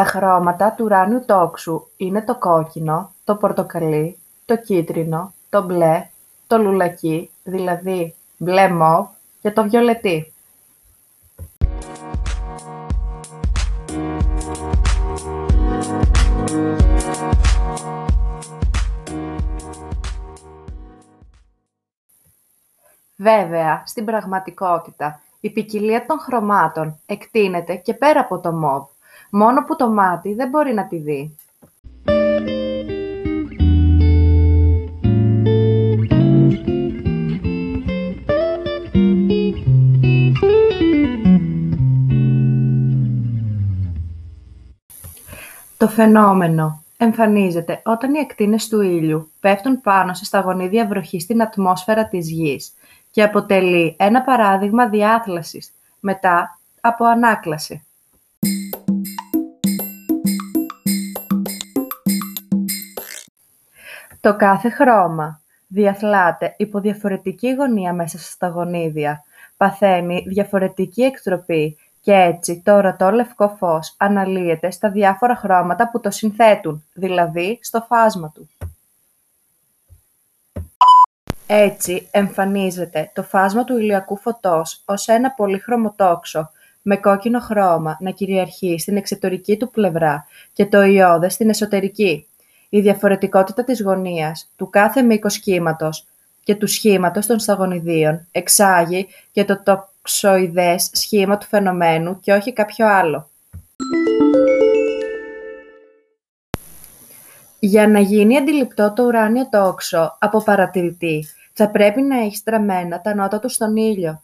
Τα χρώματα του ουράνιου τόξου είναι το κόκκινο, το πορτοκαλί, το κίτρινο, το μπλε, το λουλακί, δηλαδή μπλε μοβ και το βιολετί. Βέβαια, στην πραγματικότητα, η ποικιλία των χρωμάτων εκτείνεται και πέρα από το μοβ, μόνο που το μάτι δεν μπορεί να τη δει. Το φαινόμενο εμφανίζεται όταν οι ακτίνες του ήλιου πέφτουν πάνω σε σταγονίδια βροχής στην ατμόσφαιρα της Γης και αποτελεί ένα παράδειγμα διάθλασης μετά από ανάκλαση. Το κάθε χρώμα διαθλάται υπό διαφορετική γωνία μέσα στα σταγονίδια, παθαίνει διαφορετική εκτροπή και έτσι το ορατό λευκό φως αναλύεται στα διάφορα χρώματα που το συνθέτουν, δηλαδή στο φάσμα του. Έτσι εμφανίζεται το φάσμα του ηλιακού φωτός ως ένα πολύχρωμο τόξο με κόκκινο χρώμα να κυριαρχεί στην εξωτερική του πλευρά και το ιώδες στην εσωτερική. Η διαφορετικότητα της γωνίας του κάθε μήκος κύματος και του σχήματος των σταγονιδίων εξάγει και το τοξοειδές σχήμα του φαινομένου και όχι κάποιο άλλο. Για να γίνει αντιληπτό το ουράνιο τόξο από παρατηρητή, θα πρέπει να έχει στραμμένα τα νότα του στον ήλιο.